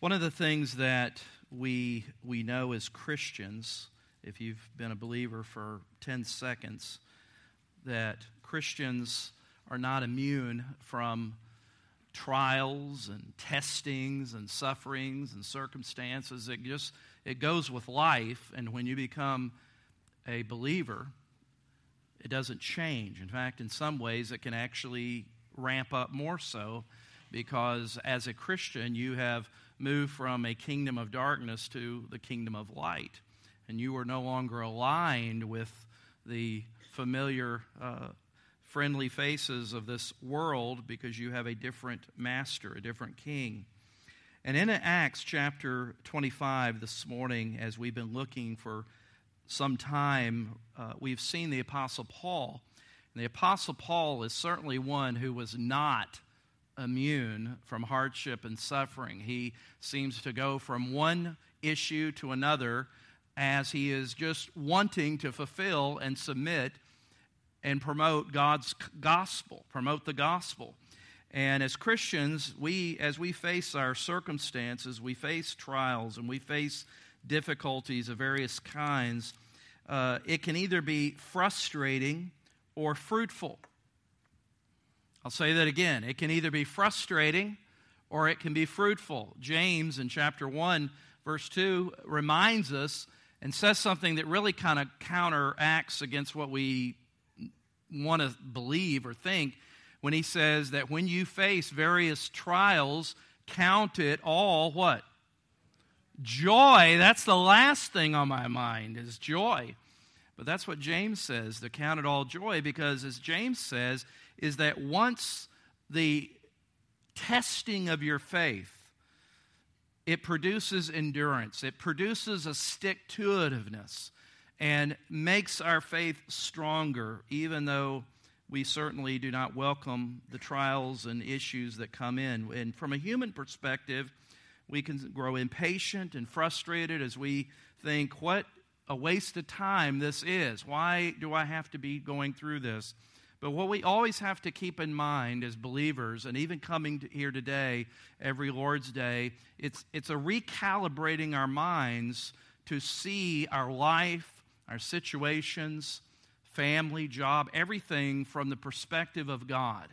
One of the things that we, we know as Christians, if you've been a believer for 10 seconds, that Christians are not immune from trials and testings and sufferings and circumstances. It just it goes with life, and when you become a believer, it doesn't change. In fact, in some ways, it can actually ramp up more so because as a Christian, you have moved from a kingdom of darkness to the kingdom of light. And you are no longer aligned with the familiar, uh, friendly faces of this world because you have a different master, a different king. And in Acts chapter 25 this morning, as we've been looking for some time, uh, we've seen the Apostle Paul. And the Apostle Paul is certainly one who was not immune from hardship and suffering. He seems to go from one issue to another as he is just wanting to fulfill and submit and promote God's gospel, promote the gospel. And as Christians, we as we face our circumstances, we face trials and we face difficulties of various kinds, uh, it can either be frustrating or fruitful. I'll say that again. It can either be frustrating or it can be fruitful. James in chapter 1, verse 2, reminds us and says something that really kind of counteracts against what we want to believe or think when he says that when you face various trials, count it all what? Joy. That's the last thing on my mind is joy. But that's what James says, to count it all joy, because as James says, is that once the testing of your faith, it produces endurance, it produces a stick to itiveness, and makes our faith stronger, even though we certainly do not welcome the trials and issues that come in. And from a human perspective, we can grow impatient and frustrated as we think, what a waste of time this is. Why do I have to be going through this? But what we always have to keep in mind as believers, and even coming to here today, every Lord's Day, it's, it's a recalibrating our minds to see our life, our situations, family, job, everything from the perspective of God.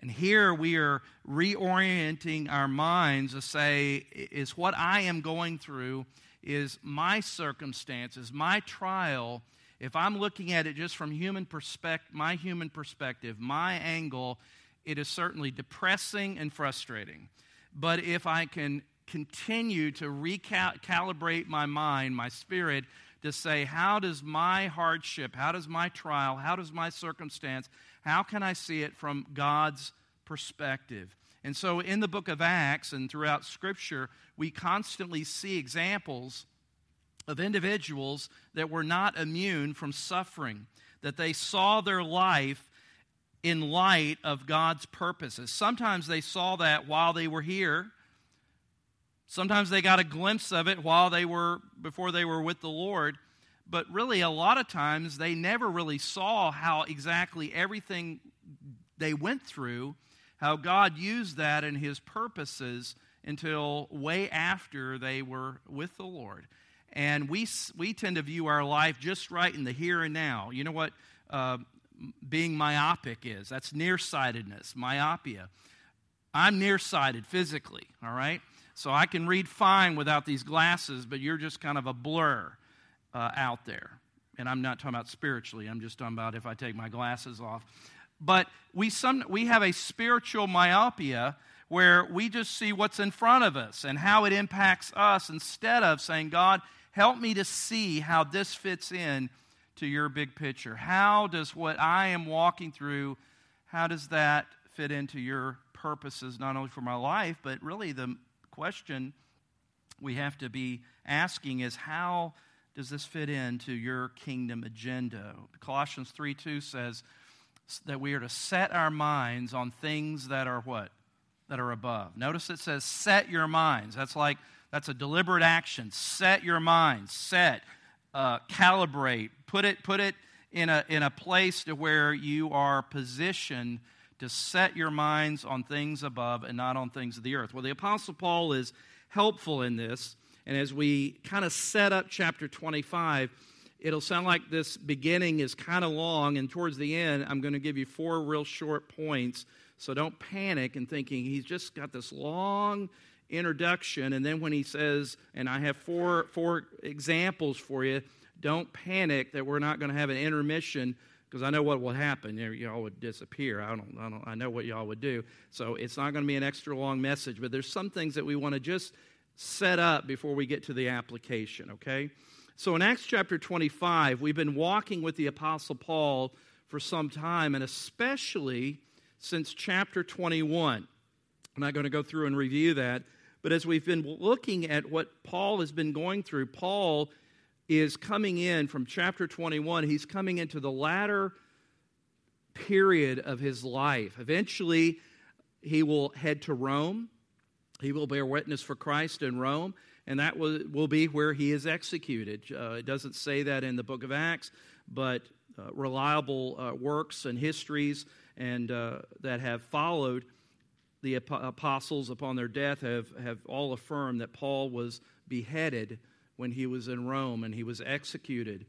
And here we are reorienting our minds to say, is what I am going through, is my circumstances, my trial, if I'm looking at it just from human perspective, my human perspective, my angle, it is certainly depressing and frustrating. But if I can continue to recalibrate my mind, my spirit, to say, how does my hardship, how does my trial, how does my circumstance, how can I see it from God's perspective? And so in the book of Acts and throughout Scripture, we constantly see examples of individuals that were not immune from suffering, that they saw their life in light of God's purposes. Sometimes they saw that while they were here. Sometimes they got a glimpse of it while they were before they were with the Lord, but really a lot of times they never really saw how exactly everything they went through, how God used that in his purposes until way after they were with the Lord. And we, we tend to view our life just right in the here and now. You know what uh, being myopic is? That's nearsightedness, myopia. I'm nearsighted physically, all right? So I can read fine without these glasses, but you're just kind of a blur uh, out there. And I'm not talking about spiritually, I'm just talking about if I take my glasses off. But we, some, we have a spiritual myopia where we just see what's in front of us and how it impacts us instead of saying, God, help me to see how this fits in to your big picture. How does what I am walking through, how does that fit into your purposes, not only for my life, but really the question we have to be asking is how does this fit into your kingdom agenda? Colossians 3 2 says that we are to set our minds on things that are what? That are above. Notice it says set your minds. That's like, that's a deliberate action. Set your minds. Set, uh, calibrate, put it, put it in, a, in a place to where you are positioned to set your minds on things above and not on things of the earth. Well, the Apostle Paul is helpful in this. And as we kind of set up chapter 25, it'll sound like this beginning is kind of long, and towards the end, I'm going to give you four real short points. So don't panic and thinking he's just got this long introduction, and then when he says, and I have four four examples for you, don't panic that we're not going to have an intermission because I know what will happen. Y'all would disappear. I don't, I don't. I know what y'all would do. So it's not going to be an extra long message, but there's some things that we want to just set up before we get to the application. Okay. So in Acts chapter 25, we've been walking with the Apostle Paul for some time, and especially since chapter 21. I'm not going to go through and review that, but as we've been looking at what Paul has been going through, Paul is coming in from chapter 21, he's coming into the latter period of his life. Eventually, he will head to Rome. He will bear witness for Christ in Rome and that will, will be where he is executed. Uh, it doesn't say that in the book of Acts, but uh, reliable uh, works and histories and uh, that have followed the apostles upon their death have, have all affirmed that Paul was beheaded when he was in Rome and he was executed.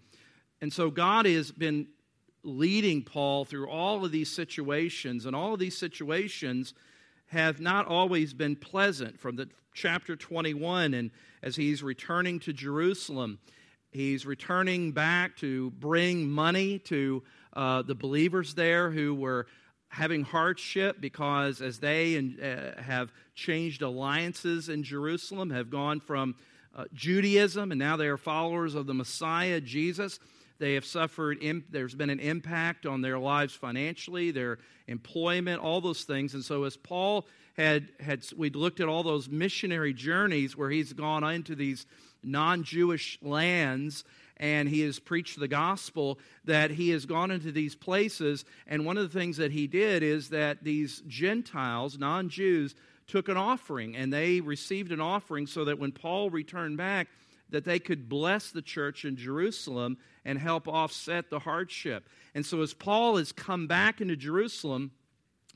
And so God has been leading Paul through all of these situations, and all of these situations have not always been pleasant from the chapter 21 and as he's returning to Jerusalem. He's returning back to bring money to uh, the believers there who were having hardship because as they uh, have changed alliances in Jerusalem, have gone from uh, Judaism and now they are followers of the Messiah, Jesus. They have suffered, there's been an impact on their lives financially, their employment, all those things. And so, as Paul had, had we looked at all those missionary journeys where he's gone into these non Jewish lands and he has preached the gospel, that he has gone into these places. And one of the things that he did is that these Gentiles, non Jews, took an offering and they received an offering so that when Paul returned back, that they could bless the church in Jerusalem and help offset the hardship. And so as Paul has come back into Jerusalem,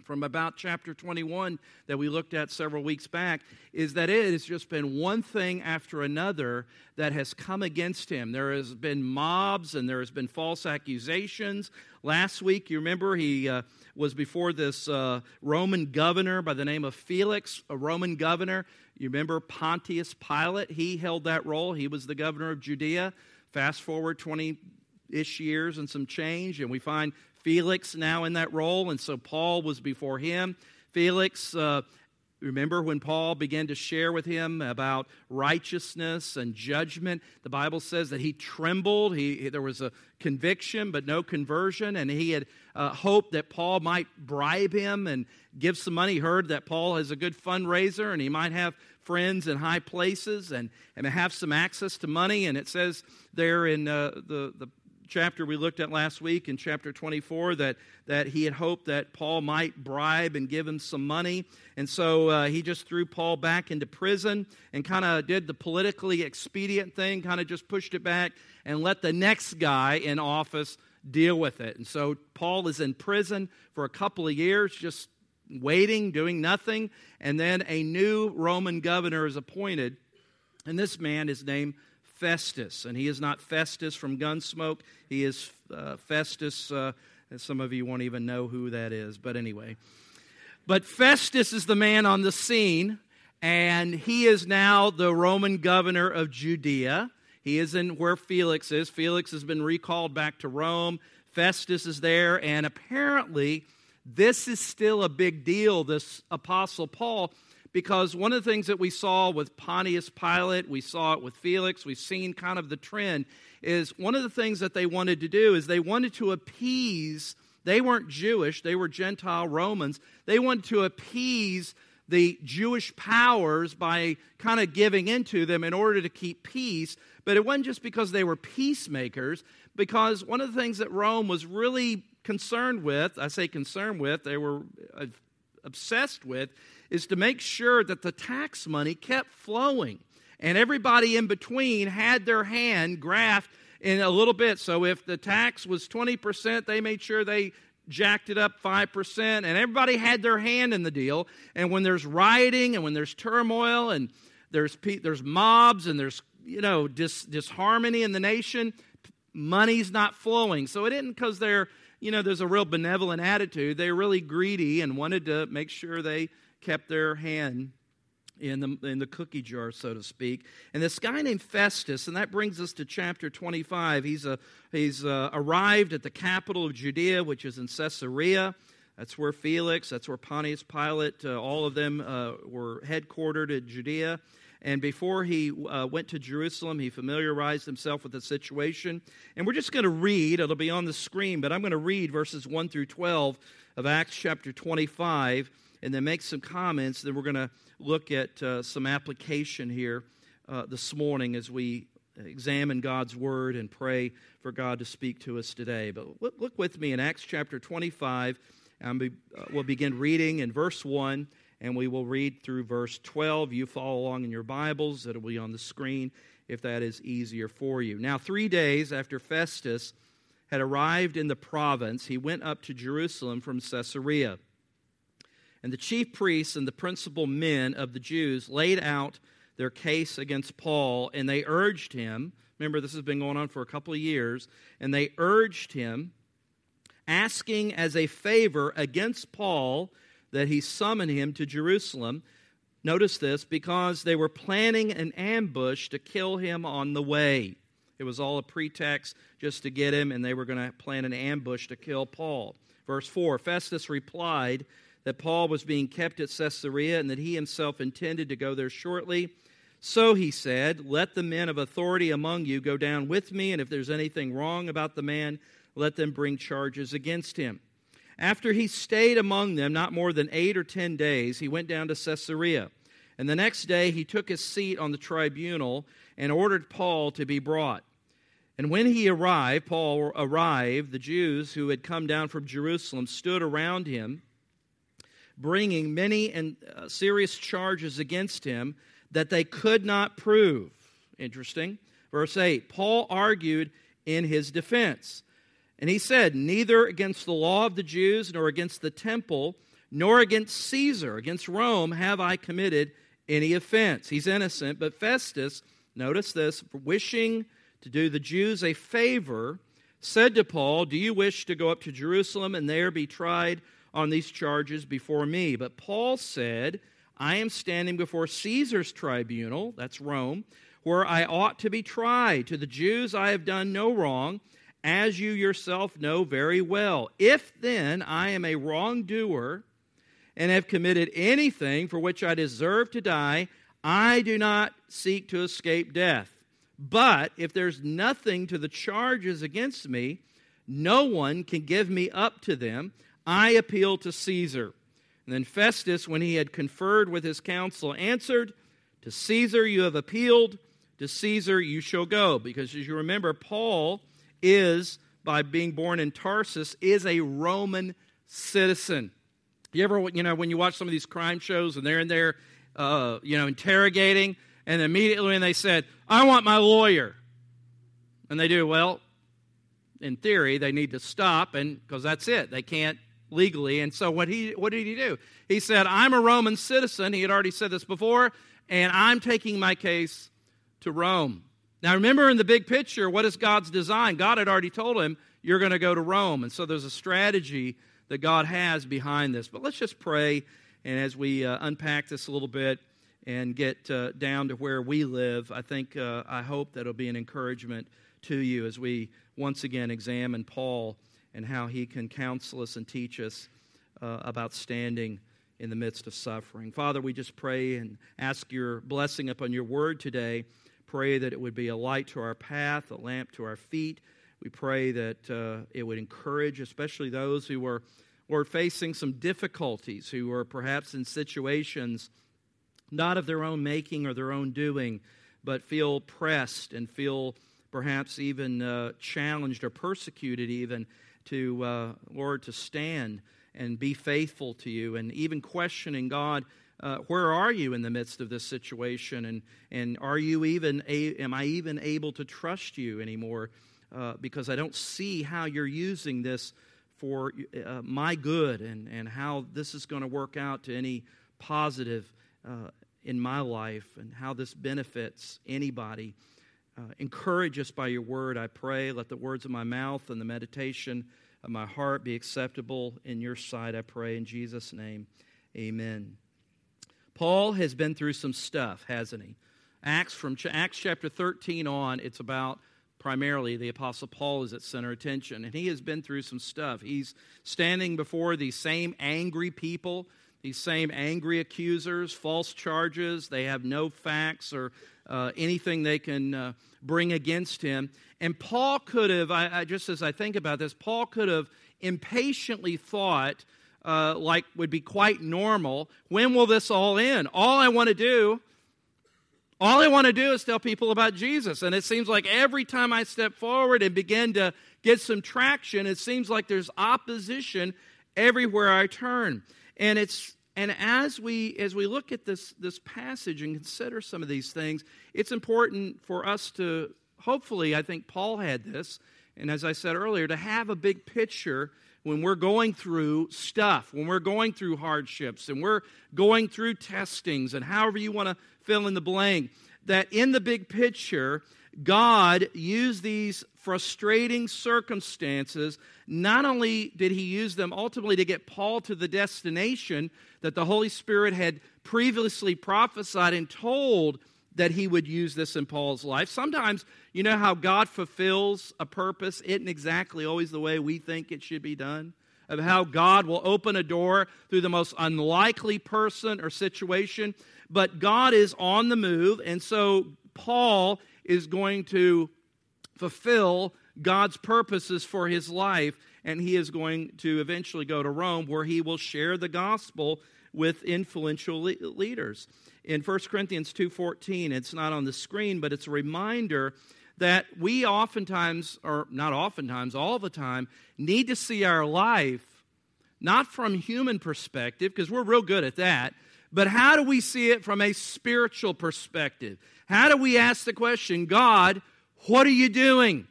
from about chapter 21 that we looked at several weeks back is that it has just been one thing after another that has come against him. There has been mobs and there has been false accusations. Last week, you remember, he uh, was before this uh, Roman governor by the name of Felix, a Roman governor. You remember Pontius Pilate? He held that role. He was the governor of Judea. Fast forward 20 ish years and some change, and we find Felix now in that role, and so Paul was before him. Felix, uh, remember when Paul began to share with him about righteousness and judgment? The Bible says that he trembled. He, there was a conviction, but no conversion, and he had uh, hoped that Paul might bribe him and give some money. He heard that Paul is a good fundraiser and he might have friends in high places and, and have some access to money. And it says there in uh, the, the chapter we looked at last week in chapter 24 that, that he had hoped that Paul might bribe and give him some money. And so uh, he just threw Paul back into prison and kind of did the politically expedient thing, kind of just pushed it back and let the next guy in office deal with it. And so Paul is in prison for a couple of years, just waiting, doing nothing. And then a new Roman governor is appointed. And this man is named Festus. And he is not Festus from Gunsmoke, he is uh, Festus. Uh, some of you won't even know who that is, but anyway. But Festus is the man on the scene, and he is now the Roman governor of Judea. He is in where Felix is. Felix has been recalled back to Rome. Festus is there, and apparently, this is still a big deal, this Apostle Paul, because one of the things that we saw with Pontius Pilate, we saw it with Felix, we've seen kind of the trend, is one of the things that they wanted to do is they wanted to appease, they weren't Jewish, they were Gentile Romans, they wanted to appease the Jewish powers by kind of giving into them in order to keep peace. But it wasn't just because they were peacemakers, because one of the things that Rome was really concerned with, I say concerned with, they were obsessed with, is to make sure that the tax money kept flowing. And everybody in between had their hand graft in a little bit. So if the tax was 20%, they made sure they jacked it up 5%, and everybody had their hand in the deal. And when there's rioting and when there's turmoil and there's, there's mobs and there's, you know, dis, disharmony in the nation, money's not flowing. So it isn't because they're, you know, there's a real benevolent attitude. They're really greedy and wanted to make sure they kept their hand in the, in the cookie jar, so to speak. And this guy named Festus, and that brings us to chapter 25. He's, a, he's uh, arrived at the capital of Judea, which is in Caesarea. That's where Felix, that's where Pontius Pilate, uh, all of them uh, were headquartered at Judea. And before he uh, went to Jerusalem, he familiarized himself with the situation. And we're just going to read, it'll be on the screen, but I'm going to read verses 1 through 12 of Acts chapter 25 and then make some comments. Then we're going to look at uh, some application here uh, this morning as we examine God's word and pray for God to speak to us today. But look, look with me in Acts chapter 25. Be, uh, we'll begin reading in verse 1 and we will read through verse 12. You follow along in your Bibles, it'll be on the screen if that is easier for you. Now, three days after Festus had arrived in the province, he went up to Jerusalem from Caesarea. And the chief priests and the principal men of the Jews laid out their case against Paul, and they urged him. Remember, this has been going on for a couple of years, and they urged him, asking as a favor against Paul that he summon him to Jerusalem. Notice this because they were planning an ambush to kill him on the way. It was all a pretext just to get him, and they were going to plan an ambush to kill Paul. Verse 4 Festus replied, that Paul was being kept at Caesarea and that he himself intended to go there shortly. So he said, Let the men of authority among you go down with me, and if there's anything wrong about the man, let them bring charges against him. After he stayed among them not more than eight or ten days, he went down to Caesarea. And the next day he took his seat on the tribunal and ordered Paul to be brought. And when he arrived, Paul arrived, the Jews who had come down from Jerusalem stood around him bringing many and uh, serious charges against him that they could not prove. Interesting. Verse 8 Paul argued in his defense. And he said, Neither against the law of the Jews, nor against the temple, nor against Caesar, against Rome, have I committed any offense. He's innocent. But Festus, notice this, wishing to do the Jews a favor, said to Paul, Do you wish to go up to Jerusalem and there be tried on these charges before me. But Paul said, I am standing before Caesar's tribunal, that's Rome, where I ought to be tried. To the Jews I have done no wrong, as you yourself know very well. If then I am a wrongdoer and have committed anything for which I deserve to die, I do not seek to escape death. But if there's nothing to the charges against me, no one can give me up to them. I appeal to Caesar. And then Festus, when he had conferred with his council, answered, To Caesar you have appealed, to Caesar you shall go. Because as you remember, Paul is, by being born in Tarsus, is a Roman citizen. You ever, you know, when you watch some of these crime shows and they're in there, uh, you know, interrogating, and immediately when they said, I want my lawyer. And they do, well, in theory, they need to stop, and because that's it. They can't legally. And so what he what did he do? He said, "I'm a Roman citizen." He had already said this before, and I'm taking my case to Rome. Now remember in the big picture, what is God's design? God had already told him, "You're going to go to Rome." And so there's a strategy that God has behind this. But let's just pray and as we uh, unpack this a little bit and get uh, down to where we live, I think uh, I hope that it'll be an encouragement to you as we once again examine Paul and how He can counsel us and teach us uh, about standing in the midst of suffering. Father, we just pray and ask your blessing upon your word today. Pray that it would be a light to our path, a lamp to our feet. We pray that uh, it would encourage, especially those who are, were facing some difficulties, who are perhaps in situations not of their own making or their own doing, but feel pressed and feel perhaps even uh, challenged or persecuted, even to, uh, Lord, to stand and be faithful to you, and even questioning God, uh, where are you in the midst of this situation, and and are you even a, am I even able to trust you anymore? Uh, because I don't see how you're using this for uh, my good and, and how this is going to work out to any positive uh, in my life and how this benefits anybody. Uh, encourage us by your word, I pray. Let the words of my mouth and the meditation of my heart be acceptable in your sight, I pray. In Jesus' name, amen. Paul has been through some stuff, hasn't he? Acts from Acts chapter 13 on, it's about primarily the apostle paul is at center attention and he has been through some stuff he's standing before these same angry people these same angry accusers false charges they have no facts or uh, anything they can uh, bring against him and paul could have I, I, just as i think about this paul could have impatiently thought uh, like would be quite normal when will this all end all i want to do all I want to do is tell people about Jesus. And it seems like every time I step forward and begin to get some traction, it seems like there's opposition everywhere I turn. And it's and as we as we look at this this passage and consider some of these things, it's important for us to hopefully, I think Paul had this, and as I said earlier, to have a big picture when we're going through stuff, when we're going through hardships, and we're going through testings, and however you want to fill in the blank, that in the big picture, God used these frustrating circumstances. Not only did he use them ultimately to get Paul to the destination that the Holy Spirit had previously prophesied and told that he would use this in Paul's life. Sometimes, you know how God fulfills a purpose isn't exactly always the way we think it should be done? Of how God will open a door through the most unlikely person or situation but God is on the move, and so Paul is going to fulfill God's purposes for his life, and he is going to eventually go to Rome where he will share the gospel with influential le- leaders. In 1 Corinthians 2:14, it's not on the screen, but it's a reminder that we oftentimes or not oftentimes, all the time need to see our life not from human perspective because we're real good at that, but how do we see it from a spiritual perspective? How do we ask the question, God, what are you doing?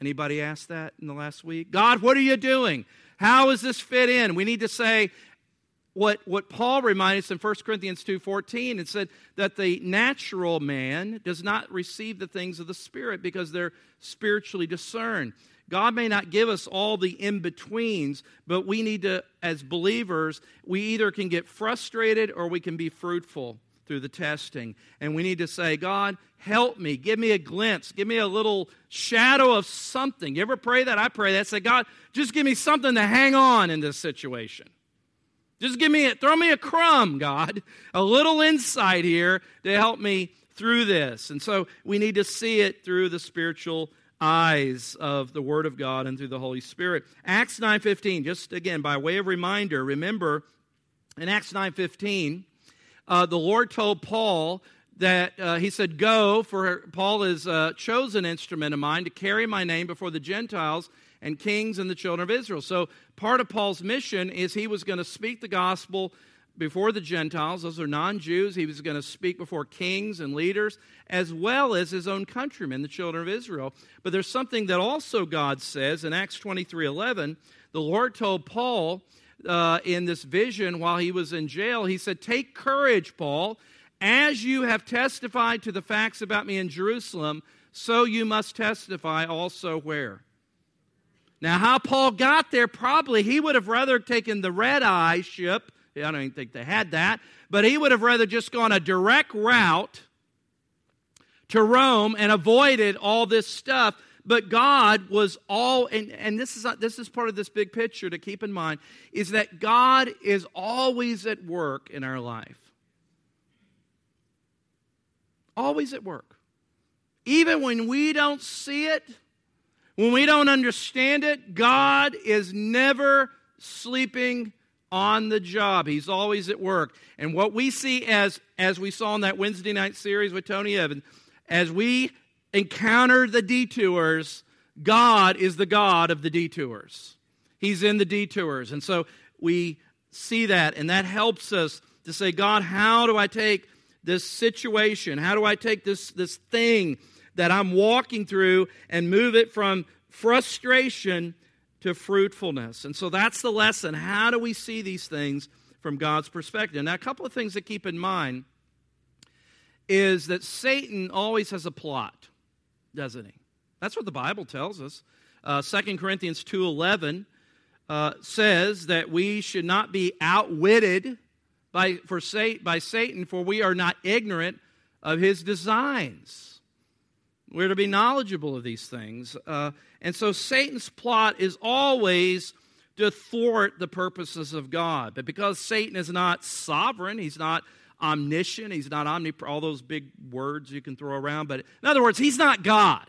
Anybody asked that in the last week? God, what are you doing? How does this fit in? We need to say what, what Paul reminded us in 1 Corinthians 2.14. It said that the natural man does not receive the things of the Spirit because they're spiritually discerned. God may not give us all the in betweens, but we need to, as believers, we either can get frustrated or we can be fruitful through the testing. And we need to say, God, help me. Give me a glimpse. Give me a little shadow of something. You ever pray that? I pray that. Say, God, just give me something to hang on in this situation. Just give me it. Throw me a crumb, God. A little insight here to help me through this. And so we need to see it through the spiritual eyes of the word of god and through the holy spirit. Acts 9.15 just again by way of reminder remember in acts 9.15 uh, the lord told paul that uh, he said go for paul is a chosen instrument of mine to carry my name before the gentiles and kings and the children of israel. So part of paul's mission is he was going to speak the gospel before the Gentiles, those are non Jews. He was going to speak before kings and leaders, as well as his own countrymen, the children of Israel. But there's something that also God says in Acts 23 11. The Lord told Paul uh, in this vision while he was in jail, He said, Take courage, Paul. As you have testified to the facts about me in Jerusalem, so you must testify also where? Now, how Paul got there, probably he would have rather taken the red eye ship I don't even think they had that. But he would have rather just gone a direct route to Rome and avoided all this stuff. But God was all, and, and this, is, this is part of this big picture to keep in mind, is that God is always at work in our life. Always at work. Even when we don't see it, when we don't understand it, God is never sleeping on the job. He's always at work. And what we see as as we saw in that Wednesday night series with Tony Evans, as we encounter the detours, God is the God of the detours. He's in the detours. And so we see that and that helps us to say, God, how do I take this situation? How do I take this this thing that I'm walking through and move it from frustration to fruitfulness. And so that's the lesson. How do we see these things from God's perspective? Now, a couple of things to keep in mind is that Satan always has a plot, doesn't he? That's what the Bible tells us. Uh, 2 Corinthians 2.11 uh, says that we should not be outwitted by, for, by Satan, for we are not ignorant of his designs. We're to be knowledgeable of these things. Uh, and so Satan's plot is always to thwart the purposes of God. But because Satan is not sovereign, he's not omniscient, he's not omnipresent, all those big words you can throw around. But in other words, he's not God.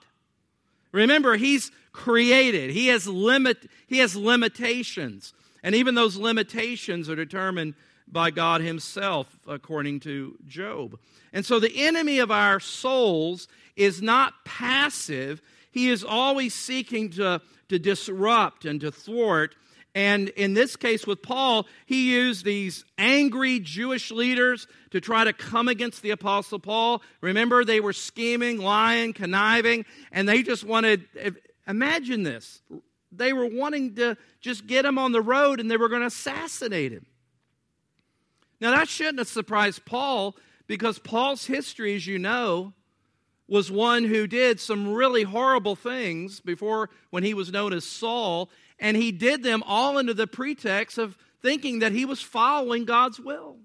Remember, he's created. He has limit he has limitations. And even those limitations are determined by God himself according to Job. And so the enemy of our souls is not passive. He is always seeking to, to disrupt and to thwart. And in this case with Paul, he used these angry Jewish leaders to try to come against the Apostle Paul. Remember, they were scheming, lying, conniving, and they just wanted, imagine this. They were wanting to just get him on the road and they were going to assassinate him. Now, that shouldn't have surprised Paul because Paul's history, as you know, was one who did some really horrible things before when he was known as Saul, and he did them all under the pretext of thinking that he was following God's will.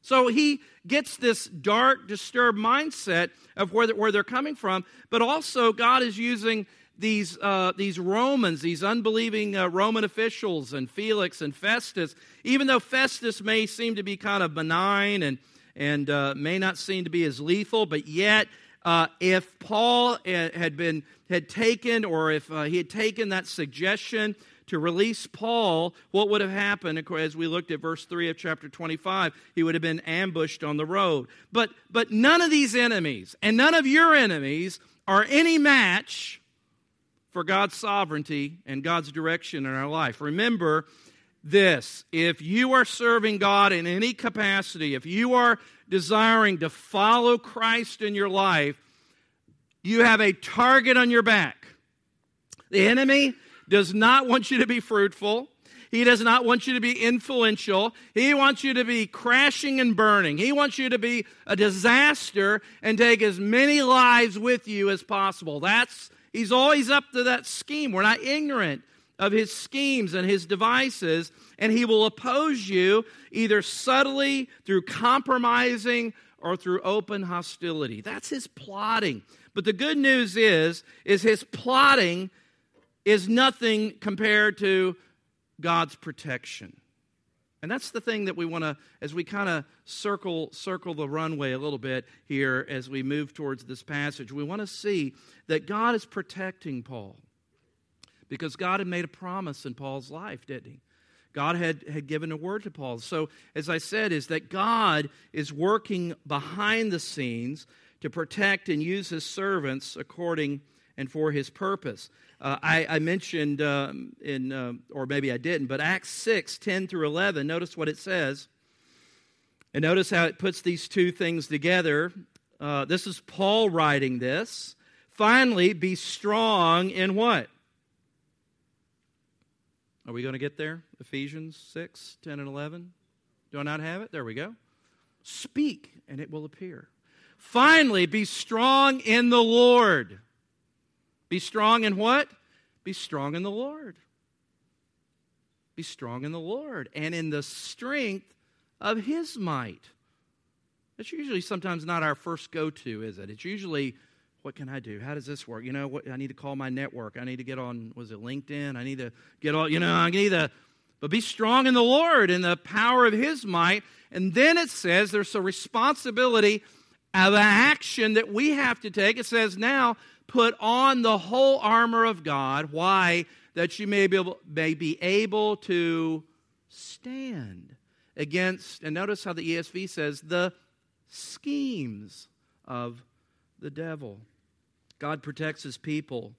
So he gets this dark, disturbed mindset of where, where they're coming from, but also God is using these, uh, these Romans, these unbelieving uh, Roman officials, and Felix and Festus, even though Festus may seem to be kind of benign and, and uh, may not seem to be as lethal, but yet uh, if Paul uh, had been had taken, or if uh, he had taken that suggestion to release Paul, what would have happened? As we looked at verse three of chapter twenty-five, he would have been ambushed on the road. But but none of these enemies and none of your enemies are any match for God's sovereignty and God's direction in our life. Remember this if you are serving God in any capacity, if you are desiring to follow Christ in your life, you have a target on your back. The enemy does not want you to be fruitful. He does not want you to be influential. He wants you to be crashing and burning. He wants you to be a disaster and take as many lives with you as possible. That's He's always up to that scheme. We're not ignorant of his schemes and his devices, and he will oppose you either subtly through compromising or through open hostility. That's his plotting. But the good news is is his plotting is nothing compared to God's protection. And that's the thing that we want to, as we kind of circle, circle the runway a little bit here as we move towards this passage, we want to see that God is protecting Paul. Because God had made a promise in Paul's life, didn't he? God had, had given a word to Paul. So, as I said, is that God is working behind the scenes to protect and use his servants according and for his purpose. Uh, I, I, mentioned um, in, uh, or maybe I didn't, but Acts 6, 10 through 11, notice what it says. And notice how it puts these two things together. Uh, this is Paul writing this. Finally, be strong in what? Are we going to get there? Ephesians 6, 10, and 11? Do I not have it? There we go. Speak, and it will appear. Finally, be strong in the Lord be strong in what? Be strong in the Lord. Be strong in the Lord and in the strength of His might. That's usually sometimes not our first go to, is it? It's usually, what can I do? How does this work? You know, what, I need to call my network. I need to get on, was it LinkedIn? I need to get all, you know, I need to, but be strong in the Lord and the power of His might. And then it says there's a responsibility of action that we have to take. It says now, Put on the whole armor of God. Why? That you may be able, may be able to stand against, and notice how the ESV says, the schemes of the devil. God protects his people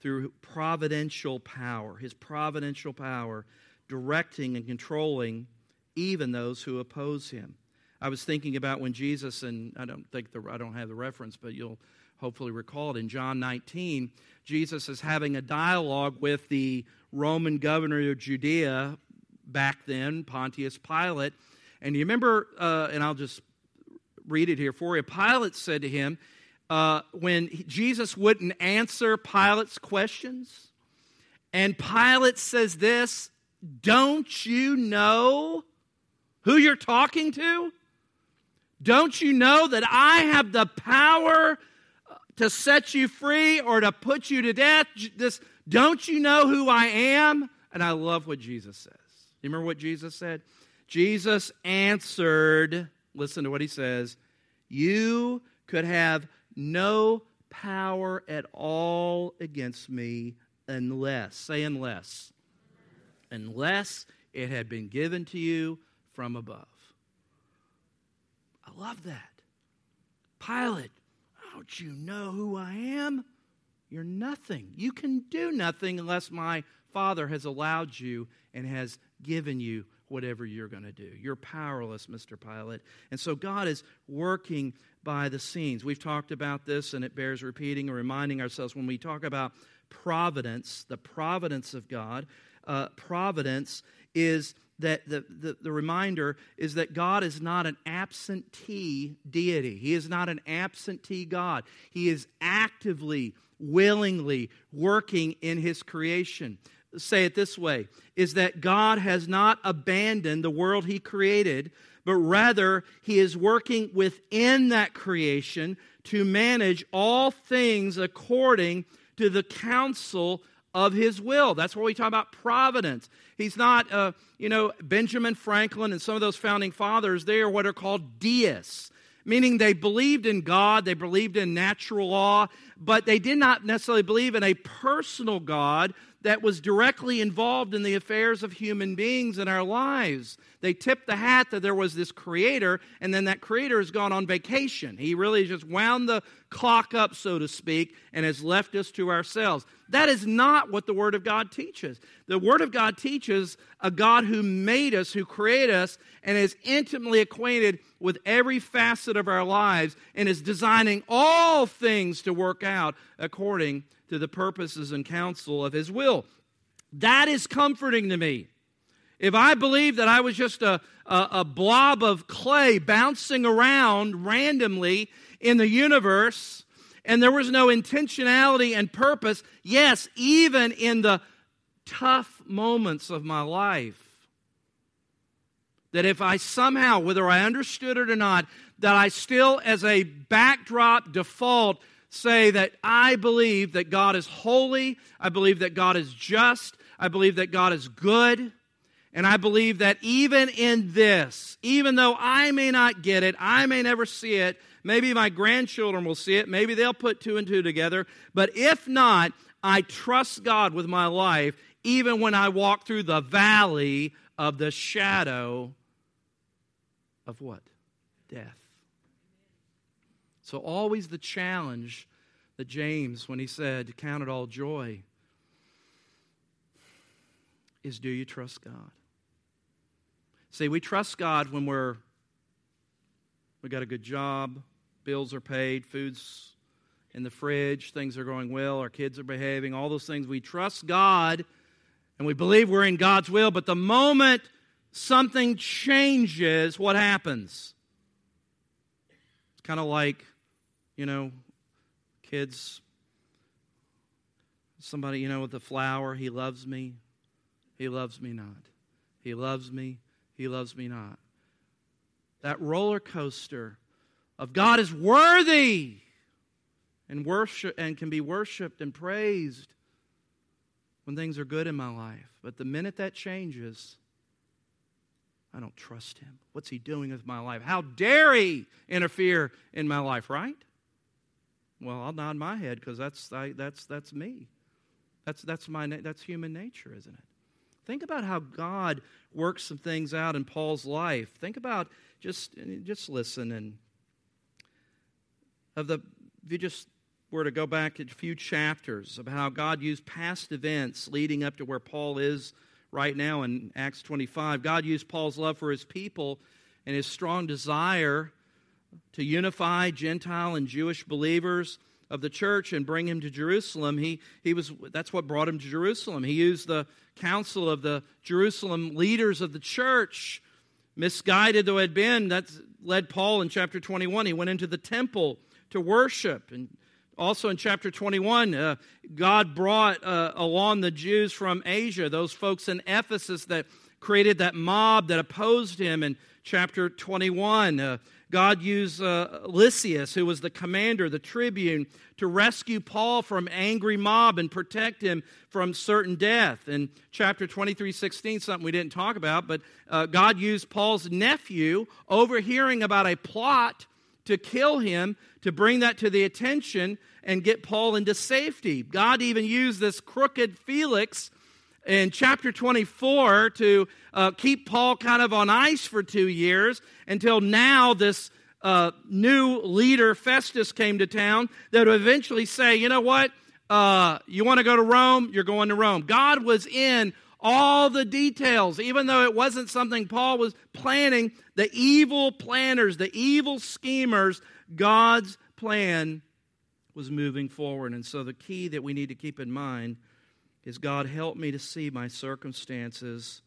through providential power, his providential power, directing and controlling even those who oppose him. I was thinking about when Jesus, and I don't think the, I don't have the reference, but you'll hopefully recall it in John 19. Jesus is having a dialogue with the Roman governor of Judea back then, Pontius Pilate. And you remember, uh, and I'll just read it here for you. Pilate said to him, uh, when Jesus wouldn't answer Pilate's questions, and Pilate says this Don't you know who you're talking to? Don't you know that I have the power to set you free or to put you to death? This, don't you know who I am? And I love what Jesus says. You remember what Jesus said? Jesus answered, listen to what he says, You could have no power at all against me unless, say unless, unless it had been given to you from above. I love that. Pilate, don't you know who I am? You're nothing. You can do nothing unless my Father has allowed you and has given you whatever you're going to do. You're powerless, Mr. Pilate. And so God is working by the scenes. We've talked about this, and it bears repeating and reminding ourselves when we talk about providence, the providence of God. Uh, providence is that the, the, the reminder is that God is not an absentee deity. He is not an absentee God. He is actively, willingly working in His creation. Say it this way is that God has not abandoned the world He created, but rather He is working within that creation to manage all things according to the counsel of his will. That's where we talk about providence. He's not, uh, you know, Benjamin Franklin and some of those founding fathers, they are what are called deists, meaning they believed in God, they believed in natural law, but they did not necessarily believe in a personal God that was directly involved in the affairs of human beings in our lives. They tipped the hat that there was this creator, and then that creator has gone on vacation. He really just wound the clock up, so to speak, and has left us to ourselves. That is not what the Word of God teaches. The Word of God teaches a God who made us, who created us, and is intimately acquainted with every facet of our lives, and is designing all things to work out according to the purposes and counsel of His will. That is comforting to me. If I believed that I was just a, a, a, blob of clay bouncing around randomly in the universe and there was no intentionality and purpose, yes, even in the tough moments of my life, that if I somehow, whether I understood it or not, that I still, as a backdrop default, say that I believe that God is holy, I believe that God is just, I believe that God is good, and I believe that even in this, even though I may not get it, I may never see it, maybe my grandchildren will see it, maybe they'll put two and two together, but if not, I trust God with my life even when I walk through the valley of the shadow of what? Death. So, always the challenge that James, when he said, Count it all joy, is do you trust God? See, we trust God when we're we got a good job, bills are paid, food's in the fridge, things are going well, our kids are behaving, all those things. We trust God and we believe we're in God's will, but the moment something changes, what happens? It's kind of like you know, kids, somebody, you know, with a flower, he loves me, he loves me not. He loves me, he loves me not. That roller coaster of God is worthy and worship and can be worshiped and praised when things are good in my life. But the minute that changes, I don't trust him. What's he doing with my life? How dare he interfere in my life, right? Well, I'll nod my head because that's, that's, that's me. That's, that's, my, that's human nature, isn't it? Think about how God works some things out in Paul's life. Think about just, just listen and of the, if you just were to go back a few chapters of how God used past events leading up to where Paul is right now in Acts 25. God used Paul's love for his people and his strong desire to unify Gentile and Jewish believers of the church and bring him to Jerusalem, he, he was, that's what brought him to Jerusalem. He used the counsel of the Jerusalem leaders of the church, misguided though it had been. That led Paul in chapter 21. He went into the temple to worship. And also in chapter 21, uh, God brought uh, along the Jews from Asia, those folks in Ephesus that created that mob that opposed him in chapter 21. Uh, God used uh, Lysias, who was the commander, the tribune, to rescue Paul from angry mob and protect him from certain death. In chapter 23, 16, something we didn't talk about, but uh, God used Paul's nephew, overhearing about a plot to kill him, to bring that to the attention and get Paul into safety. God even used this crooked Felix in chapter 24 to uh, keep Paul kind of on ice for two years until now this uh, new leader, Festus, came to town that would eventually say, you know what? Uh, you want to go to Rome? You're going to Rome. God was in all the details, even though it wasn't something Paul was planning. The evil planners, the evil schemers, God's plan was moving forward. And so the key that we need to keep in mind is God, help me to see my circumstances,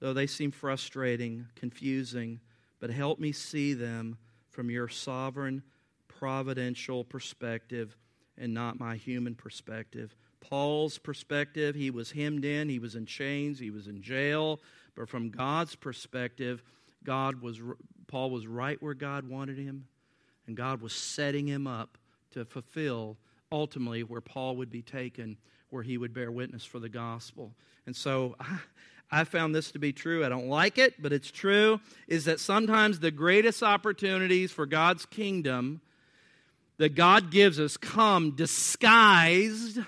though they seem frustrating, confusing, but help me see them from your sovereign, providential perspective and not my human perspective. Paul's perspective, he was hemmed in, he was in chains, he was in jail, but from God's perspective, God was Paul was right where God wanted him, and God was setting him up to fulfill ultimately where Paul would be taken where he would bear witness for the gospel. And so I, I found this to be true. I don't like it, but it's true. Is that sometimes the greatest opportunities for God's kingdom that God gives us come disguised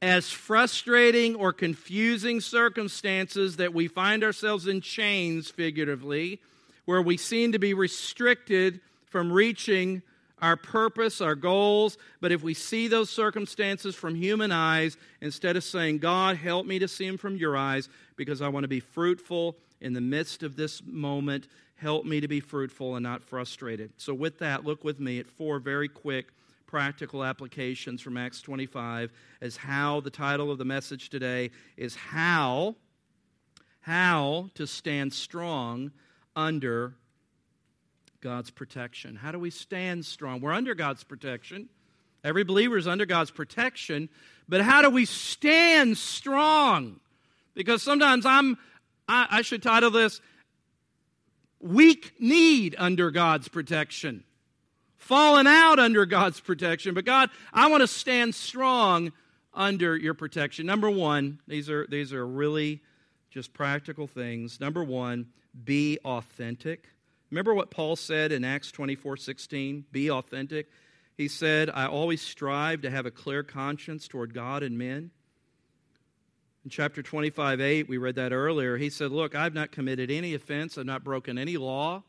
as frustrating or confusing circumstances that we find ourselves in chains, figuratively, where we seem to be restricted from reaching our purpose, our goals. But if we see those circumstances from human eyes, instead of saying, God, help me to see them from your eyes, because I want to be fruitful in the midst of this moment, help me to be fruitful and not frustrated. So, with that, look with me at four very quick practical applications from Acts 25 as how the title of the message today is how how to stand strong under God's protection. How do we stand strong? We're under God's protection. Every believer is under God's protection, but how do we stand strong? Because sometimes I'm, I, I should title this Weak Kneed Under God's Protection. Fallen out under God's protection. But God, I want to stand strong under your protection. Number one, these are, these are really just practical things. Number one, be authentic. Remember what Paul said in Acts 24 16? Be authentic. He said, I always strive to have a clear conscience toward God and men. In chapter 25 8, we read that earlier. He said, Look, I've not committed any offense, I've not broken any law,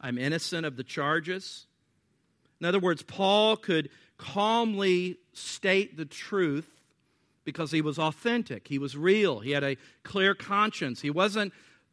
I'm innocent of the charges. In other words, Paul could calmly state the truth because he was authentic. He was real. He had a clear conscience. He wasn't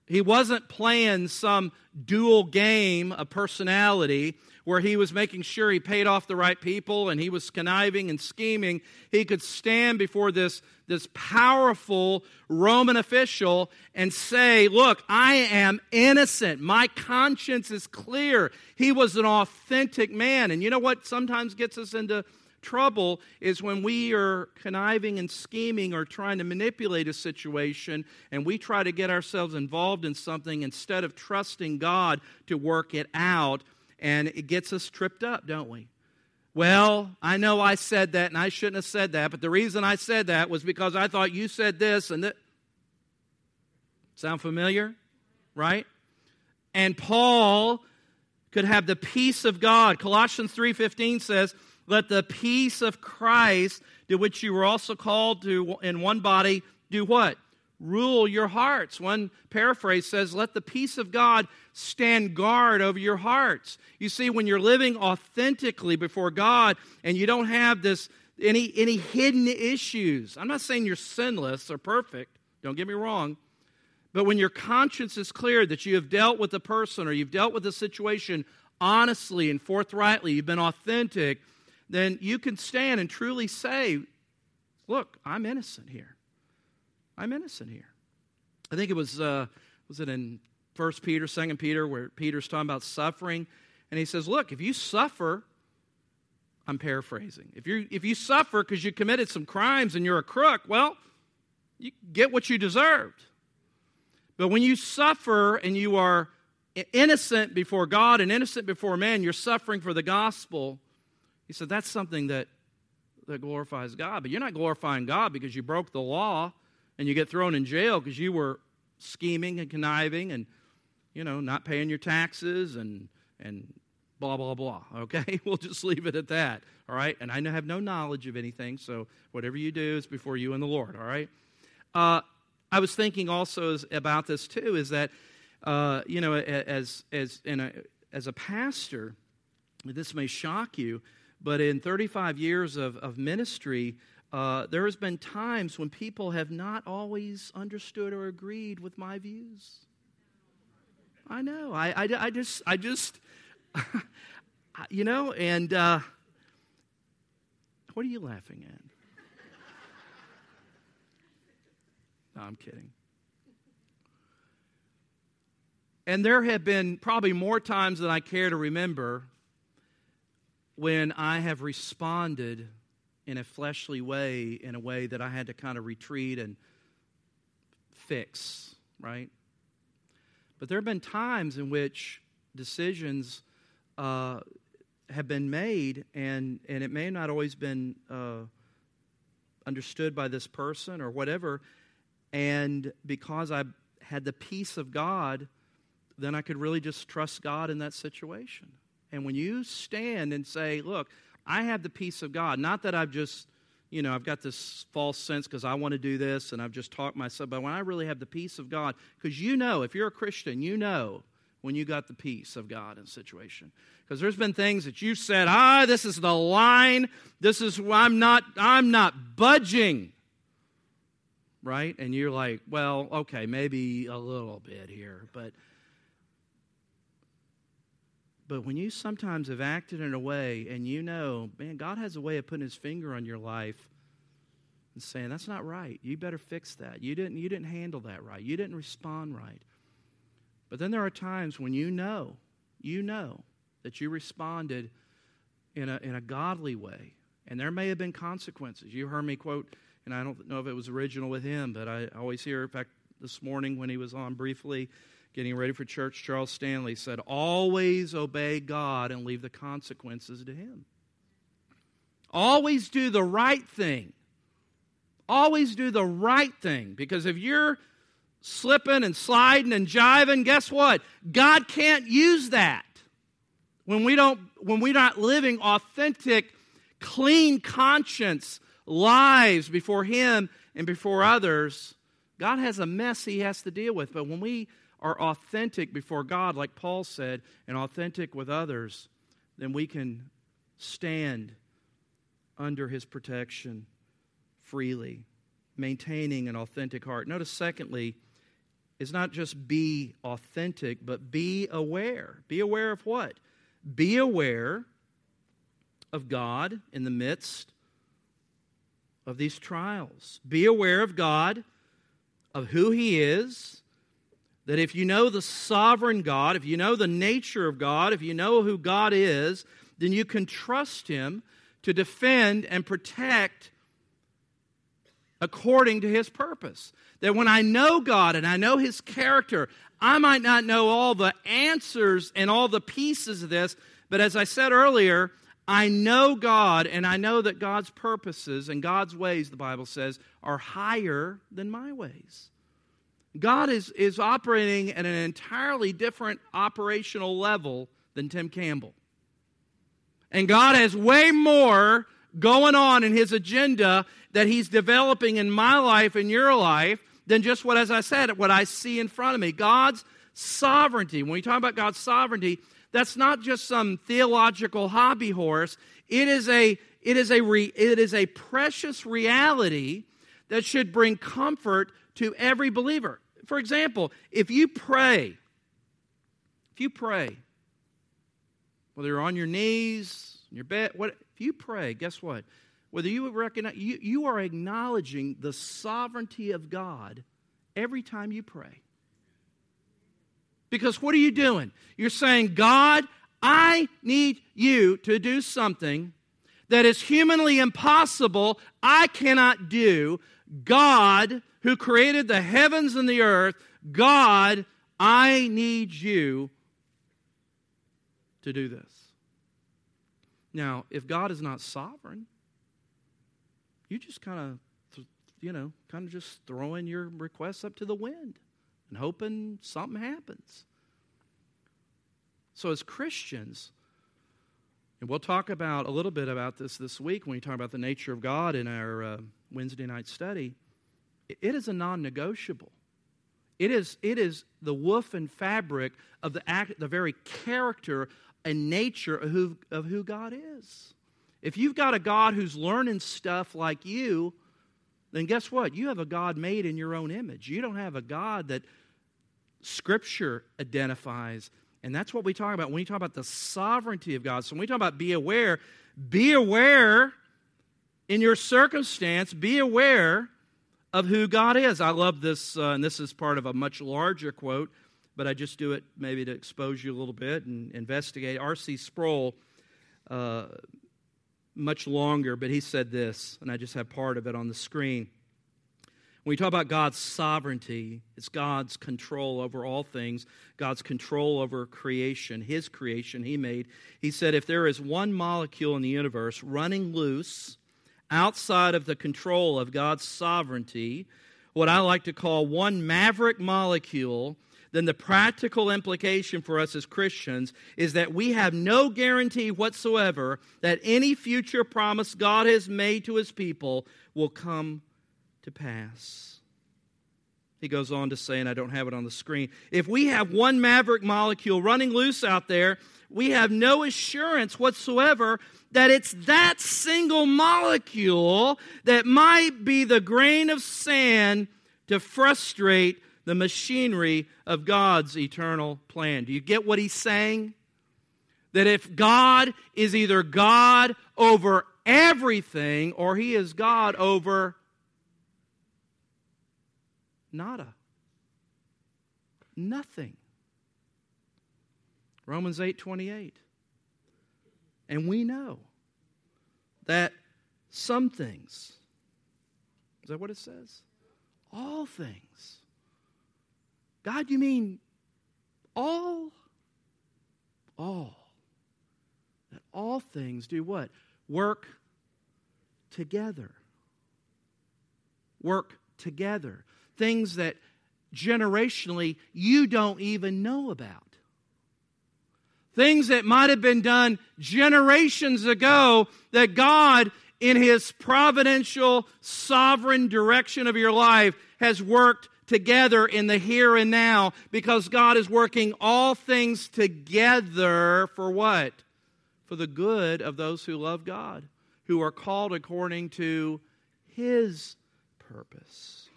he wasn't playing some dual game of personality where he was making sure he paid off the right people and he was conniving and scheming. He could stand before this, this powerful Roman official and say, Look, I am innocent. My conscience is clear. He was an authentic man. And you know what sometimes gets us into trouble is when we are conniving and scheming or trying to manipulate a situation and we try to get ourselves involved in something instead of trusting God to work it out, and it gets us tripped up, don't we? Well, I know I said that and I shouldn't have said that, but the reason I said that was because I thought you said this and that. Sound familiar? Right? And Paul could have the peace of God. Colossians 3:15 says, let the peace of Christ, to which you were also called to in one body, do what? Rule your hearts. One paraphrase says, Let the peace of God stand guard over your hearts. You see, when you're living authentically before God and you don't have this any, any hidden issues, I'm not saying you're sinless or perfect, don't get me wrong, But when your conscience is clear that you have dealt with the person or you've dealt with the situation honestly and forthrightly, you've been authentic, then you can stand and truly say, Look, I'm innocent here. I'm innocent here. I think it was, uh, was it in First Peter, Second Peter, where Peter's talking about suffering, and he says, "Look, if you suffer, I'm paraphrasing. If you if you suffer because you committed some crimes and you're a crook, well, you get what you deserved. But when you suffer and you are innocent before God and innocent before man, you're suffering for the gospel. He said that's something that that glorifies God. But you're not glorifying God because you broke the law and you get thrown in jail because you were scheming and conniving and you know not paying your taxes and and blah blah blah okay we'll just leave it at that all right and i have no knowledge of anything so whatever you do is before you and the lord all right uh, i was thinking also about this too is that uh, you know as as in a, as a pastor this may shock you but in 35 years of, of ministry uh, there has been times when people have not always understood or agreed with my views. I know. I, I, I just, I just, you know, and uh, what are you laughing at? No, I'm kidding. And there have been probably more times than I care to remember when I have responded in a fleshly way, in a way that I had to kind of retreat and fix, right? But there have been times in which decisions uh, have been made, and, and it may not always been uh, understood by this person or whatever. And because I had the peace of God, then I could really just trust God in that situation. And when you stand and say, Look, I have the peace of God. Not that I've just, you know, I've got this false sense because I want to do this and I've just talked myself, but when I really have the peace of God, because you know, if you're a Christian, you know when you got the peace of God in situation. Because there's been things that you said, ah, this is the line. This is I'm not, I'm not budging. Right? And you're like, well, okay, maybe a little bit here, but but when you sometimes have acted in a way and you know, man, God has a way of putting his finger on your life and saying, that's not right. You better fix that. You didn't, you didn't handle that right. You didn't respond right. But then there are times when you know, you know that you responded in a, in a godly way. And there may have been consequences. You heard me quote, and I don't know if it was original with him, but I always hear, in fact, this morning when he was on briefly, getting ready for church, Charles Stanley said, Always obey God and leave the consequences to Him. Always do the right thing. Always do the right thing. Because if you're slipping and sliding and jiving, guess what? God can't use that. When we don't when we're not living authentic, clean conscience lives before him and before others, God has a mess he has to deal with. But when we are authentic before God, like Paul said, and authentic with others, then we can stand under his protection freely, maintaining an authentic heart. Notice, secondly, is not just be authentic, but be aware. Be aware of what? Be aware of God in the midst of these trials. Be aware of God, of who He is, that if you know the sovereign God, if you know the nature of God, if you know who God is, then you can trust Him to defend and protect according to His purpose. That when I know God and I know His character, I might not know all the answers and all the pieces of this, but as I said earlier, I know God and I know that God's purposes and God's ways, the Bible says, are higher than my ways. God is, is operating at an entirely different operational level than Tim Campbell. And God has way more going on in his agenda that he's developing in my life and your life than just what, as I said, what I see in front of me. God's sovereignty. When we talk about God's sovereignty, that's not just some theological hobby horse. It is a, it is a, re, it is a precious reality that should bring comfort to every believer. For example, if you pray, if you pray, whether you're on your knees, in your bed, what, if you pray, guess what? Whether you recognize, you, you are acknowledging the sovereignty of God every time you pray. Because what are you doing? You're saying, God, I need you to do something that is humanly impossible, I cannot do. God, who created the heavens and the earth, God, I need you to do this. Now, if God is not sovereign, you just kind of, you know, kind of just throwing your requests up to the wind and hoping something happens. So, as Christians, and we'll talk about a little bit about this this week when we talk about the nature of God in our uh, Wednesday night study. It is a non negotiable. It is, it is the woof and fabric of the, act, the very character and nature of who, of who God is. If you've got a God who's learning stuff like you, then guess what? You have a God made in your own image. You don't have a God that Scripture identifies. And that's what we talk about when we talk about the sovereignty of God. So when we talk about be aware, be aware in your circumstance, be aware of who God is. I love this, uh, and this is part of a much larger quote, but I just do it maybe to expose you a little bit and investigate. R.C. Sproul. Uh, much longer, but he said this, and I just have part of it on the screen. When we talk about God's sovereignty, it's God's control over all things, God's control over creation, His creation He made. He said, if there is one molecule in the universe running loose outside of the control of God's sovereignty, what I like to call one maverick molecule then the practical implication for us as Christians is that we have no guarantee whatsoever that any future promise God has made to his people will come to pass. He goes on to say, and I don't have it on the screen if we have one maverick molecule running loose out there, we have no assurance whatsoever that it's that single molecule that might be the grain of sand to frustrate the machinery of God's eternal plan. Do you get what he's saying? That if God is either God over everything or he is God over nada. Nothing. Romans 8 28. And we know that some things, is that what it says? All things God, you mean all? All. That all things do what? Work together. Work together. Things that generationally you don't even know about. Things that might have been done generations ago that God, in His providential, sovereign direction of your life, has worked together in the here and now because God is working all things together for what? For the good of those who love God, who are called according to His purpose.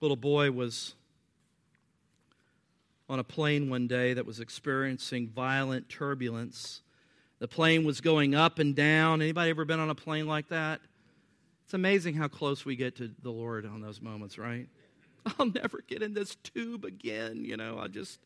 Little boy was on a plane one day that was experiencing violent turbulence. The plane was going up and down. Anybody ever been on a plane like that? It's amazing how close we get to the Lord on those moments, right? I'll never get in this tube again. You know, I just.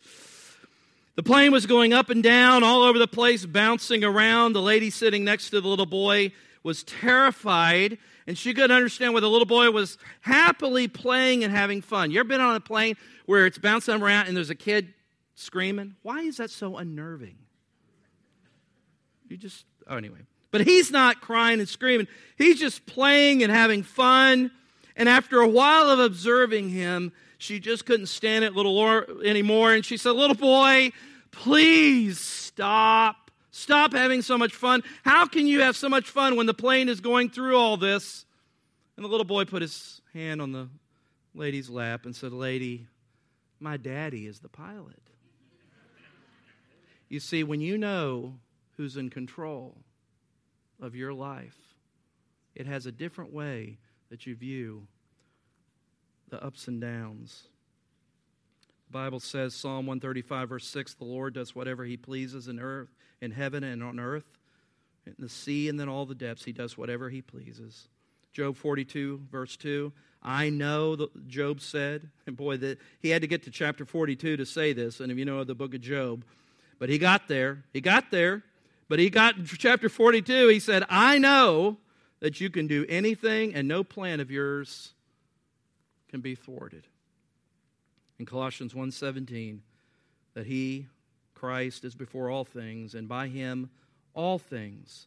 The plane was going up and down, all over the place, bouncing around. The lady sitting next to the little boy was terrified, and she couldn't understand why the little boy was happily playing and having fun. You ever been on a plane where it's bouncing around and there's a kid screaming? Why is that so unnerving? You just, oh, anyway. But he's not crying and screaming. He's just playing and having fun. And after a while of observing him, she just couldn't stand it little anymore. And she said, Little boy, please stop. Stop having so much fun. How can you have so much fun when the plane is going through all this? And the little boy put his hand on the lady's lap and said, Lady, my daddy is the pilot. You see, when you know who's in control, of your life, it has a different way that you view the ups and downs. The Bible says, Psalm 135, verse 6, the Lord does whatever he pleases in earth, in heaven and on earth, in the sea and then all the depths. He does whatever he pleases. Job 42, verse 2, I know, that Job said, and boy, that he had to get to chapter 42 to say this, and if you know the book of Job, but he got there. He got there, but he got chapter 42. He said, I know that you can do anything, and no plan of yours can be thwarted. In Colossians 1:17, that he, Christ, is before all things, and by him all things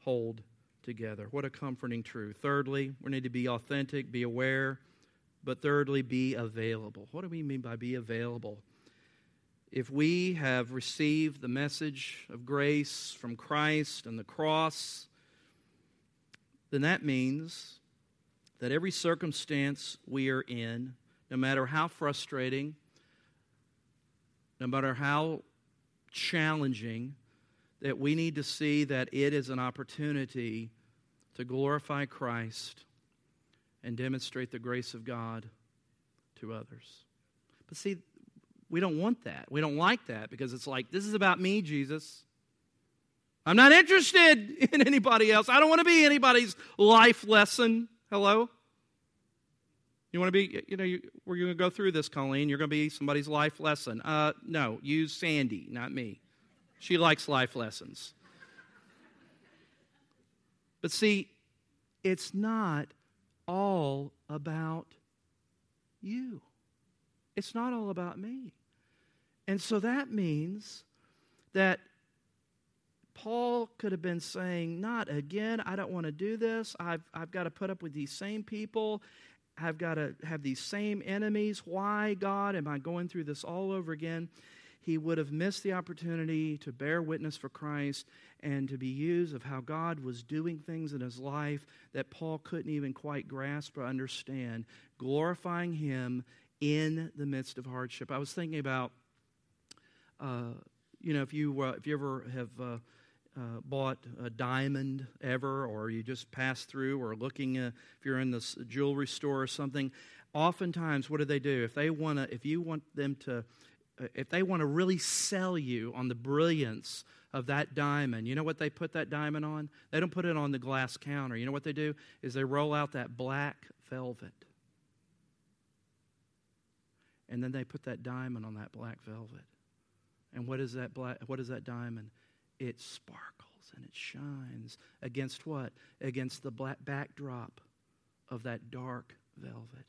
hold together. What a comforting truth. Thirdly, we need to be authentic, be aware, but thirdly, be available. What do we mean by be available? If we have received the message of grace from Christ and the cross, then that means that every circumstance we are in, no matter how frustrating, no matter how challenging, that we need to see that it is an opportunity to glorify Christ and demonstrate the grace of God to others. But see, we don't want that. We don't like that because it's like, this is about me, Jesus. I'm not interested in anybody else. I don't want to be anybody's life lesson. Hello? You want to be, you know, you, we're going to go through this, Colleen. You're going to be somebody's life lesson. Uh, no, use Sandy, not me. She likes life lessons. But see, it's not all about you. It's not all about me. And so that means that Paul could have been saying, Not again, I don't want to do this. I've, I've got to put up with these same people. I've got to have these same enemies. Why, God, am I going through this all over again? He would have missed the opportunity to bear witness for Christ and to be used of how God was doing things in his life that Paul couldn't even quite grasp or understand, glorifying him in the midst of hardship. I was thinking about uh, you know, if you uh, if you ever have uh, uh, bought a diamond ever, or you just pass through, or looking, uh, if you're in the jewelry store or something, oftentimes what do they do? If they want to, if you want them to, if they want to really sell you on the brilliance of that diamond, you know what they put that diamond on? They don't put it on the glass counter. You know what they do? Is they roll out that black velvet. And then they put that diamond on that black velvet. And what is that black, what is that diamond? It sparkles and it shines against what? Against the black backdrop of that dark velvet.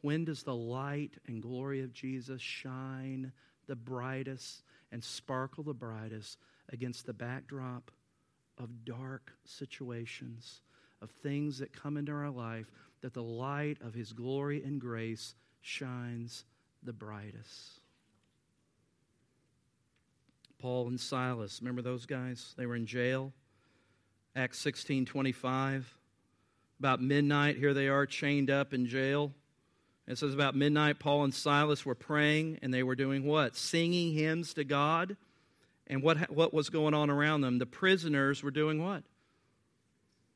When does the light and glory of Jesus shine the brightest and sparkle the brightest against the backdrop of dark situations, of things that come into our life, that the light of His glory and grace shines the brightest? Paul and Silas. Remember those guys? They were in jail. Acts 16 25. About midnight, here they are chained up in jail. It says about midnight, Paul and Silas were praying, and they were doing what? Singing hymns to God. And what, what was going on around them? The prisoners were doing what?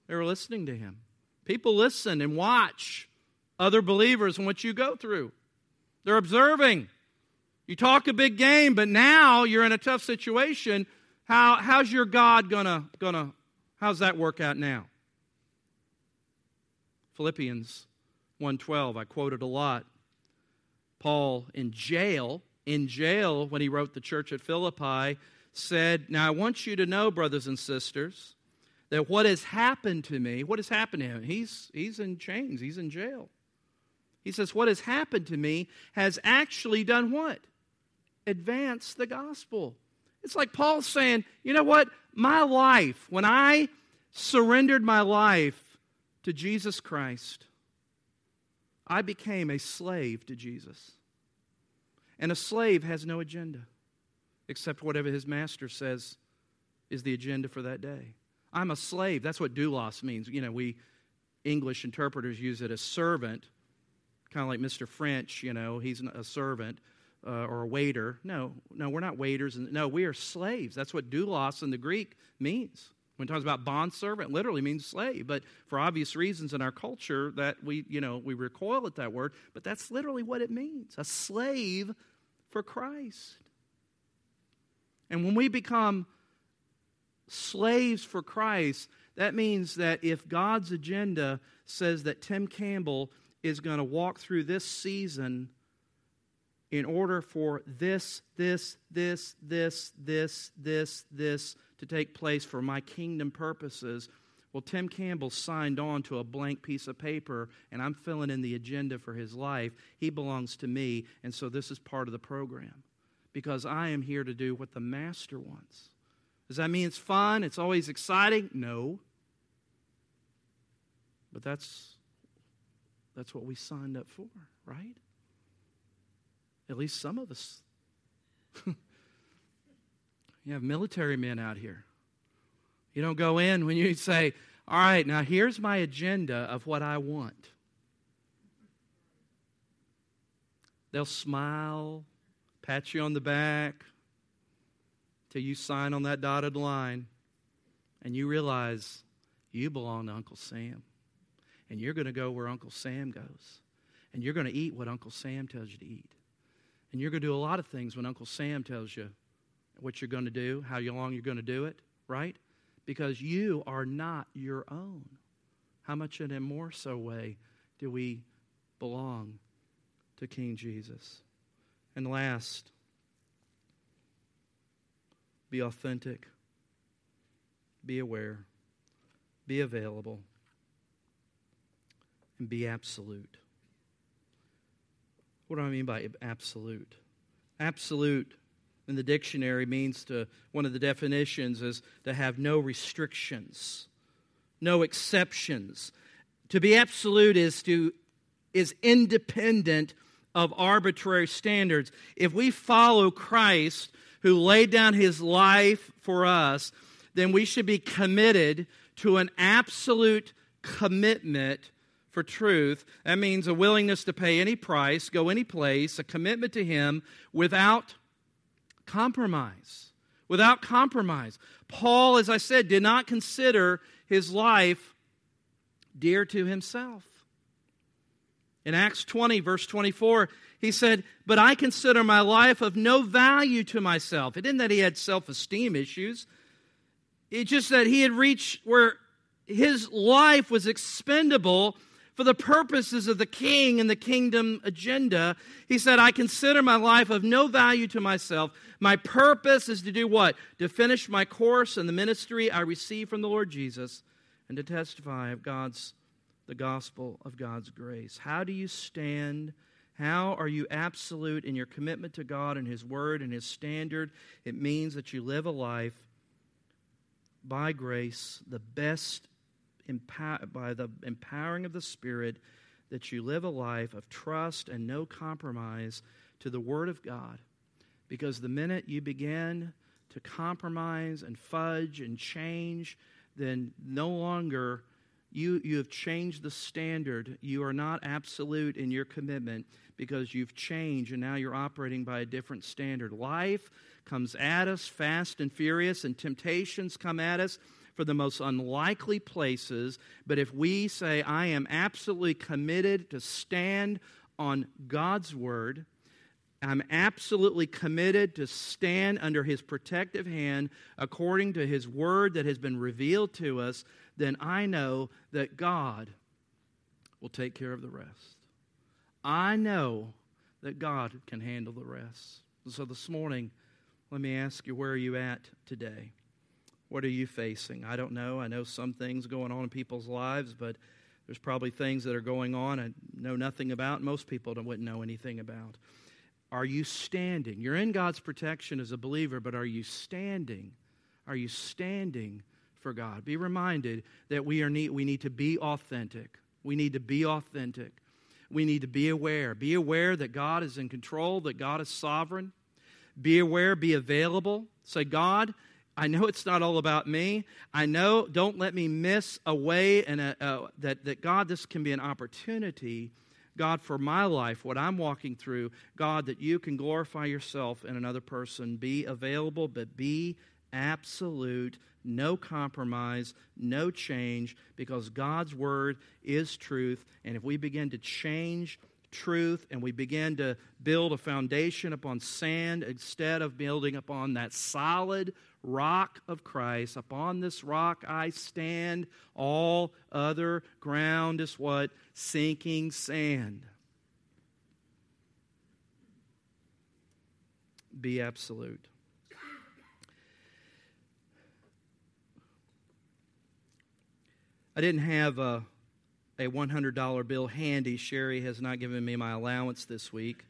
They were listening to him. People listen and watch other believers and what you go through. They're observing. You talk a big game, but now you're in a tough situation. How, how's your God gonna, gonna, how's that work out now? Philippians 1.12, I quoted a lot. Paul in jail, in jail when he wrote the church at Philippi, said, Now I want you to know, brothers and sisters, that what has happened to me, what has happened to him? He's, he's in chains, he's in jail. He says, What has happened to me has actually done what? Advance the gospel. It's like Paul saying, you know what? My life, when I surrendered my life to Jesus Christ, I became a slave to Jesus. And a slave has no agenda except whatever his master says is the agenda for that day. I'm a slave. That's what doulos means. You know, we English interpreters use it as servant, kind of like Mr. French, you know, he's a servant uh, or a waiter. No, no, we're not waiters. No, we are slaves. That's what doulos in the Greek means. When it talks about bond servant, literally means slave, but for obvious reasons in our culture that we, you know, we recoil at that word, but that's literally what it means. A slave for Christ. And when we become slaves for Christ, that means that if God's agenda says that Tim Campbell is going to walk through this season in order for this, this, this, this, this, this, this to take place for my kingdom purposes, well, Tim Campbell signed on to a blank piece of paper, and I'm filling in the agenda for his life. He belongs to me, and so this is part of the program because I am here to do what the Master wants. Does that mean it's fun? It's always exciting? No. But that's that's what we signed up for, right? At least some of us. you have military men out here. You don't go in when you say, All right, now here's my agenda of what I want. They'll smile, pat you on the back till you sign on that dotted line and you realize you belong to Uncle Sam. And you're going to go where Uncle Sam goes. And you're going to eat what Uncle Sam tells you to eat. And you're going to do a lot of things when Uncle Sam tells you what you're going to do, how long you're going to do it, right? Because you are not your own. How much in a more so way do we belong to King Jesus? And last, be authentic, be aware, be available, and be absolute. What do I mean by absolute? Absolute in the dictionary means to, one of the definitions is to have no restrictions, no exceptions. To be absolute is to is independent of arbitrary standards. If we follow Christ, who laid down his life for us, then we should be committed to an absolute commitment for truth. That means a willingness to pay any price, go any place, a commitment to him without compromise. Without compromise. Paul, as I said, did not consider his life dear to himself. In Acts 20, verse 24, he said, But I consider my life of no value to myself. It isn't that he had self esteem issues, it's just that he had reached where his life was expendable for the purposes of the king and the kingdom agenda. He said, I consider my life of no value to myself. My purpose is to do what? To finish my course in the ministry I received from the Lord Jesus and to testify of God's the gospel of God's grace. How do you stand? How are you absolute in your commitment to God and His Word and His standard? It means that you live a life by grace, the best by the empowering of the Spirit, that you live a life of trust and no compromise to the Word of God. Because the minute you begin to compromise and fudge and change, then no longer you, you have changed the standard. You are not absolute in your commitment because you've changed and now you're operating by a different standard. Life comes at us fast and furious, and temptations come at us for the most unlikely places. But if we say, I am absolutely committed to stand on God's word, I'm absolutely committed to stand under his protective hand according to his word that has been revealed to us, then I know that God will take care of the rest. I know that God can handle the rest. So this morning, let me ask you, where are you at today? What are you facing? I don't know. I know some things going on in people's lives, but there's probably things that are going on I know nothing about. Most people wouldn't know anything about. Are you standing? You're in God's protection as a believer, but are you standing? Are you standing for God? Be reminded that we, are need, we need to be authentic. We need to be authentic. We need to be aware. Be aware that God is in control, that God is sovereign. Be aware, be available. Say, God, I know it's not all about me. I know, don't let me miss a way and a, that, that, God, this can be an opportunity God, for my life, what I'm walking through, God, that you can glorify yourself in another person. Be available, but be absolute, no compromise, no change, because God's word is truth. And if we begin to change truth and we begin to build a foundation upon sand instead of building upon that solid rock of Christ, upon this rock I stand, all other ground is what? Sinking sand. Be absolute. I didn't have a, a $100 bill handy. Sherry has not given me my allowance this week.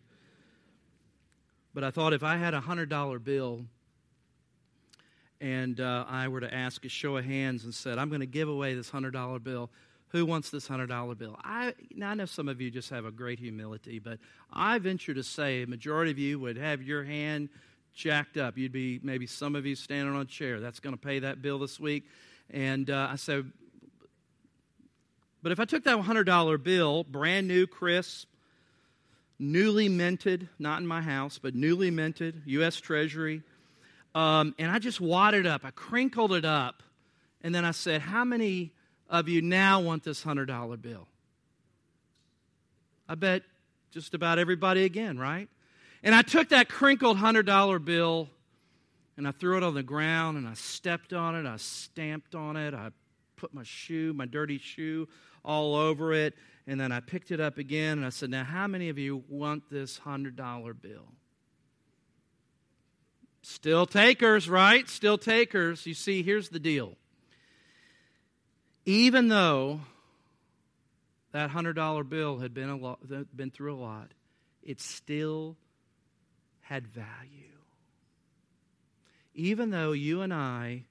But I thought if I had a $100 bill and uh, I were to ask a show of hands and said, I'm going to give away this $100 bill, who wants this $100 bill? I, I know some of you just have a great humility, but I venture to say a majority of you would have your hand jacked up. You'd be maybe some of you standing on a chair. That's going to pay that bill this week. And uh, I said, but if I took that $100 bill, brand new, crisp, newly minted, not in my house, but newly minted, U.S. Treasury, um, and I just wadded up, I crinkled it up, and then I said, How many of you now want this $100 bill? I bet just about everybody again, right? And I took that crinkled $100 bill and I threw it on the ground and I stepped on it, I stamped on it, I put my shoe, my dirty shoe, all over it. And then I picked it up again and I said, Now, how many of you want this $100 bill? Still takers, right? Still takers. You see, here's the deal. Even though that $100 bill had been, a lot, been through a lot, it still had value. Even though you and I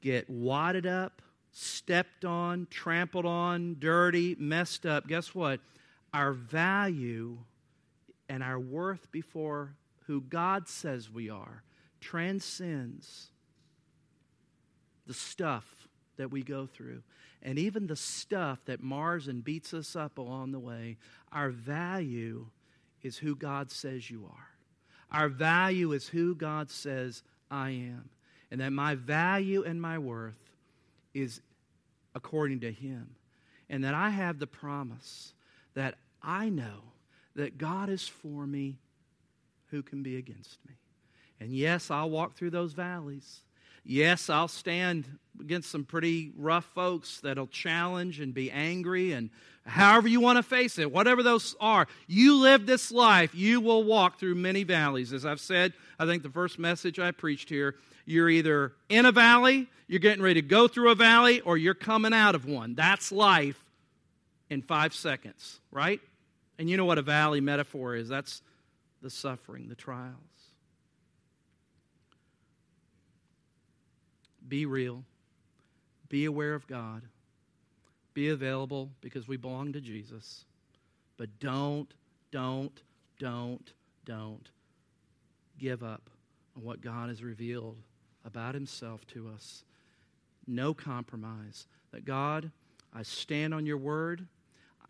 get wadded up, stepped on, trampled on, dirty, messed up, guess what? Our value and our worth before who God says we are transcends the stuff that we go through. And even the stuff that mars and beats us up along the way, our value is who God says you are. Our value is who God says I am. And that my value and my worth is according to Him. And that I have the promise that I know that God is for me, who can be against me? And yes, I'll walk through those valleys. Yes, I'll stand against some pretty rough folks that'll challenge and be angry and however you want to face it, whatever those are. You live this life, you will walk through many valleys. As I've said, I think the first message I preached here, you're either in a valley, you're getting ready to go through a valley, or you're coming out of one. That's life in five seconds, right? And you know what a valley metaphor is that's the suffering, the trials. Be real. Be aware of God. Be available because we belong to Jesus. But don't, don't, don't, don't give up on what God has revealed about Himself to us. No compromise. That God, I stand on your word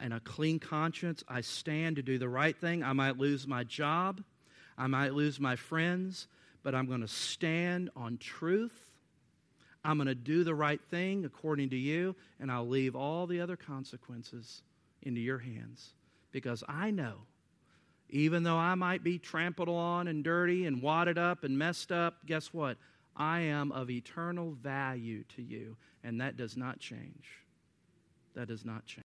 and a clean conscience. I stand to do the right thing. I might lose my job, I might lose my friends, but I'm going to stand on truth I'm going to do the right thing according to you, and I'll leave all the other consequences into your hands. Because I know, even though I might be trampled on and dirty and wadded up and messed up, guess what? I am of eternal value to you, and that does not change. That does not change.